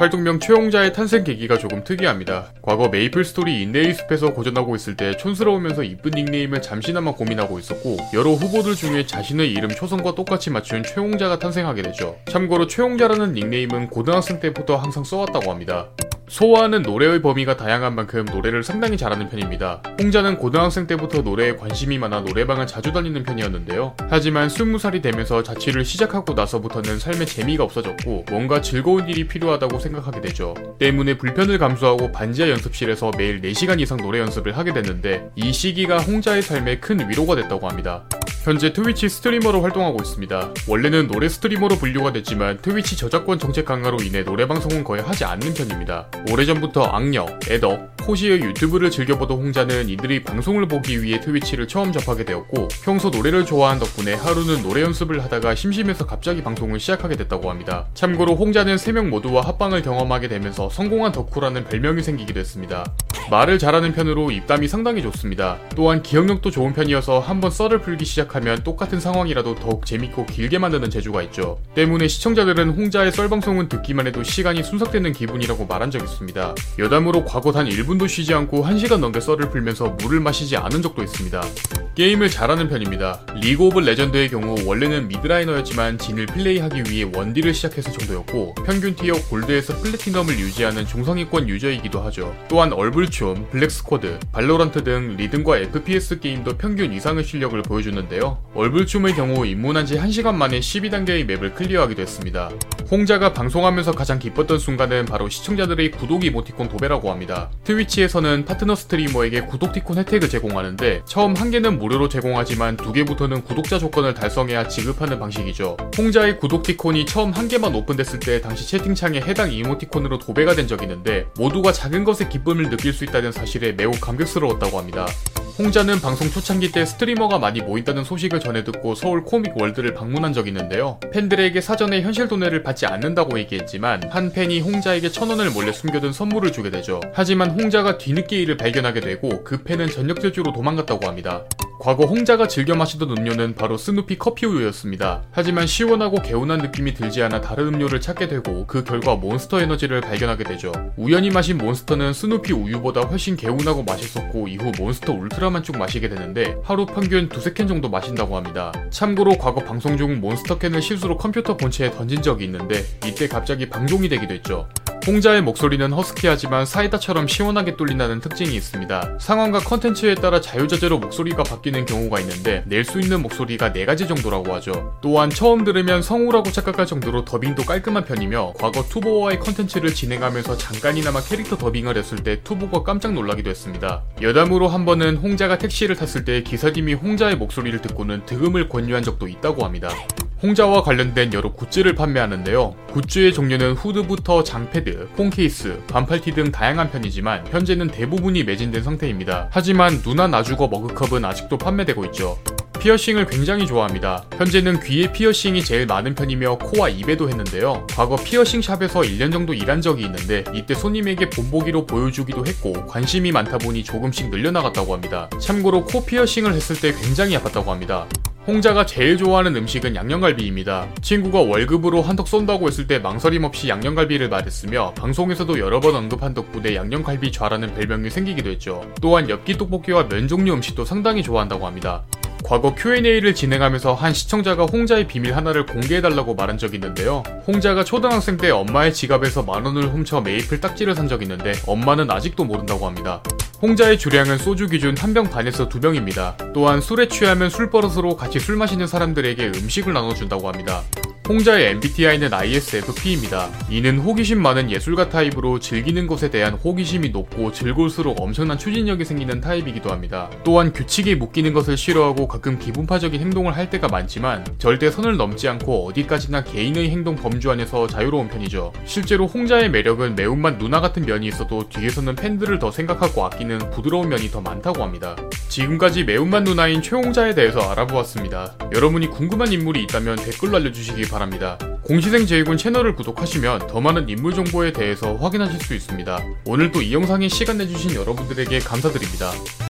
활동명 최홍자의 탄생 계기가 조금 특이합니다. 과거 메이플 스토리 인내의 숲에서 고전하고 있을 때 촌스러우면서 이쁜 닉네임을 잠시나마 고민하고 있었고 여러 후보들 중에 자신의 이름 초성과 똑같이 맞춘 최홍자가 탄생하게 되죠. 참고로 최홍자라는 닉네임은 고등학생 때부터 항상 써왔다고 합니다. 소화하는 노래의 범위가 다양한 만큼 노래를 상당히 잘하는 편입니다. 홍자는 고등학생 때부터 노래에 관심이 많아 노래방을 자주 다니는 편이었는데요. 하지만 20살이 되면서 자취를 시작하고 나서부터는 삶에 재미가 없어졌고 뭔가 즐거운 일이 필요하다고 생각하게 되죠. 때문에 불편을 감수하고 반지하 연습실에서 매일 4시간 이상 노래 연습을 하게 됐는데 이 시기가 홍자의 삶에 큰 위로가 됐다고 합니다. 현재 트위치 스트리머로 활동하고 있습니다. 원래는 노래 스트리머로 분류가 됐지만 트위치 저작권 정책 강화로 인해 노래 방송은 거의 하지 않는 편입니다. 오래전부터 악녀, 애더, 호시의 유튜브를 즐겨보던 홍자는 이들의 방송을 보기 위해 트위치를 처음 접하게 되었고 평소 노래를 좋아한 덕분에 하루는 노래 연습을 하다가 심심해서 갑자기 방송을 시작하게 됐다고 합니다. 참고로 홍자는 3명 모두와 합방을 경험하게 되면서 성공한 덕후라는 별명이 생기기도 했습니다. 말을 잘하는 편으로 입담이 상당히 좋습니다. 또한 기억력도 좋은 편이어서 한번 썰을 풀기 시작하면 똑같은 상황이라도 더욱 재밌고 길게 만드는 재주가 있죠. 때문에 시청자들은 홍자의 썰 방송은 듣기만 해도 시간이 순삭되는 기분이라고 말한 적 있습니다. 여담으로 과거 단 1분도 쉬지 않고 1시간 넘게 썰을 풀면서 물을 마시지 않은 적도 있습니다. 게임을 잘하는 편입니다. 리그 오브 레전드의 경우 원래는 mid laner였지만 진을 플레이하기 위해 원딜을 시작했을 정도였고 평균 tier 골드에서 플래티넘을 유지하는 중상위권 유저이기도 하죠. 또한 얼불춤, 블랙스쿼드, 발로란트 등 리듬과 FPS 게임도 평균 이상의 실력을 보여주는데요. 얼불춤의 경우 입문한 지 1시간 만에 12단계의 맵을 클리어하기도 했습니다. 홍자가 방송하면서 가장 기뻤던 순간은 바로 시청자들의 구독 이모티콘 도배라고 합니다. 트위치에서는 파트너 스트리머에게 구독티콘 혜택을 제공하는데 처음 한 개는 무료로 제공하지만 두 개부터는 구독자 조건을 달성해야 지급하는 방식이죠. 홍자의 구독티콘이 처음 한 개만 오픈됐을 때 당시 채팅창에 해당 이모티콘으로 도배가 된 적이 있는데 모두가 작은 것에 기쁨을 느낄 수 있다는 사실에 매우 감격스러웠다고 합니다. 홍자는 방송 초창기 때 스트리머가 많이 모인다는 소식을 전해 듣고 서울 코믹 월드를 방문한 적이 있는데요. 팬들에게 사전에 현실 도네를 받지 않는다고 얘기했지만 한 팬이 홍자에게 천 원을 몰래 숨겨둔 선물을 주게 되죠. 하지만 홍자가 뒤늦게 이를 발견하게 되고 그 팬은 전력 질주로 도망갔다고 합니다. 과거 홍자가 즐겨 마시던 음료는 바로 스누피 커피 우유였습니다. 하지만 시원하고 개운한 느낌이 들지 않아 다른 음료를 찾게 되고 그 결과 몬스터 에너지를 발견하게 되죠. 우연히 마신 몬스터는 스누피 우유보다 훨씬 개운하고 맛있었고 이후 몬스터 울트라만 쭉 마시게 되는데 하루 평균 두세 캔 정도 마신다고 합니다. 참고로 과거 방송 중 몬스터 캔을 실수로 컴퓨터 본체에 던진 적이 있는데 이때 갑자기 방종이 되기도 했죠. 홍자의 목소리는 허스키하지만 사이다처럼 시원하게 뚫린다는 특징이 있습니다. 상황과 컨텐츠에 따라 자유자재로 목소리가 바뀌는 경우가 있는데 낼 수 있는 목소리가 4가지 정도라고 하죠. 또한 처음 들으면 성우라고 착각할 정도로 더빙도 깔끔한 편이며 과거 투보와의 컨텐츠를 진행하면서 잠깐이나마 캐릭터 더빙을 했을 때 투보가 깜짝 놀라기도 했습니다. 여담으로 한 번은 홍자가 택시를 탔을 때 기사님이 홍자의 목소리를 듣고는 득음을 권유한 적도 있다고 합니다. 홍자와 관련된 여러 굿즈를 판매하는데요. 굿즈의 종류는 후드부터 장패드, 폰케이스, 반팔티 등 다양한 편이지만 현재는 대부분이 매진된 상태입니다. 하지만 누나 나주거 머그컵은 아직도 판매되고 있죠. 피어싱을 굉장히 좋아합니다. 현재는 귀에 피어싱이 제일 많은 편이며 코와 입에도 했는데요. 과거 피어싱 샵에서 1년 정도 일한 적이 있는데 이때 손님에게 본보기로 보여주기도 했고 관심이 많다 보니 조금씩 늘려나갔다고 합니다. 참고로 코 피어싱을 했을 때 굉장히 아팠다고 합니다. 홍자가 제일 좋아하는 음식은 양념갈비입니다. 친구가 월급으로 한턱 쏜다고 했을 때 망설임 없이 양념갈비를 말했으며 방송에서도 여러 번 언급한 덕분에 양념갈비 좌라는 별명이 생기기도 했죠. 또한 엽기 떡볶이와 면 종류 음식도 상당히 좋아한다고 합니다. 과거 Q&A를 진행하면서 한 시청자가 홍자의 비밀 하나를 공개해달라고 말한 적이 있는데요. 홍자가 초등학생 때 엄마의 지갑에서 만 원을 훔쳐 메이플 딱지를 산 적이 있는데 엄마는 아직도 모른다고 합니다. 홍자의 주량은 소주 기준 한 병 반에서 두 병입니다. 또한 술에 취하면 술버릇으로 같이 술 마시는 사람들에게 음식을 나눠준다고 합니다. 홍자의 MBTI는 ISFP입니다. 이는 호기심 많은 예술가 타입으로 즐기는 것에 대한 호기심이 높고 즐거울수록 엄청난 추진력이 생기는 타입이기도 합니다. 또한 규칙에 묶이는 것을 싫어하고 가끔 기분파적인 행동을 할 때가 많지만 절대 선을 넘지 않고 어디까지나 개인의 행동 범주 안에서 자유로운 편이죠. 실제로 홍자의 매력은 매운맛 누나 같은 면이 있어도 뒤에서는 팬들을 더 생각하고 아끼는 부드러운 면이 더 많다고 합니다. 지금까지 매운맛 누나인 최홍자에 대해서 알아보았습니다. 여러분이 궁금한 인물이 있다면 댓글로 알려주시기 바랍니다. 바랍니다. 공시생 제이군 채널을 구독하시면 더 많은 인물 정보에 대해서 확인하실 수 있습니다. 오늘 도 이 영상에 시간 내주신 여러분들에게 감사드립니다.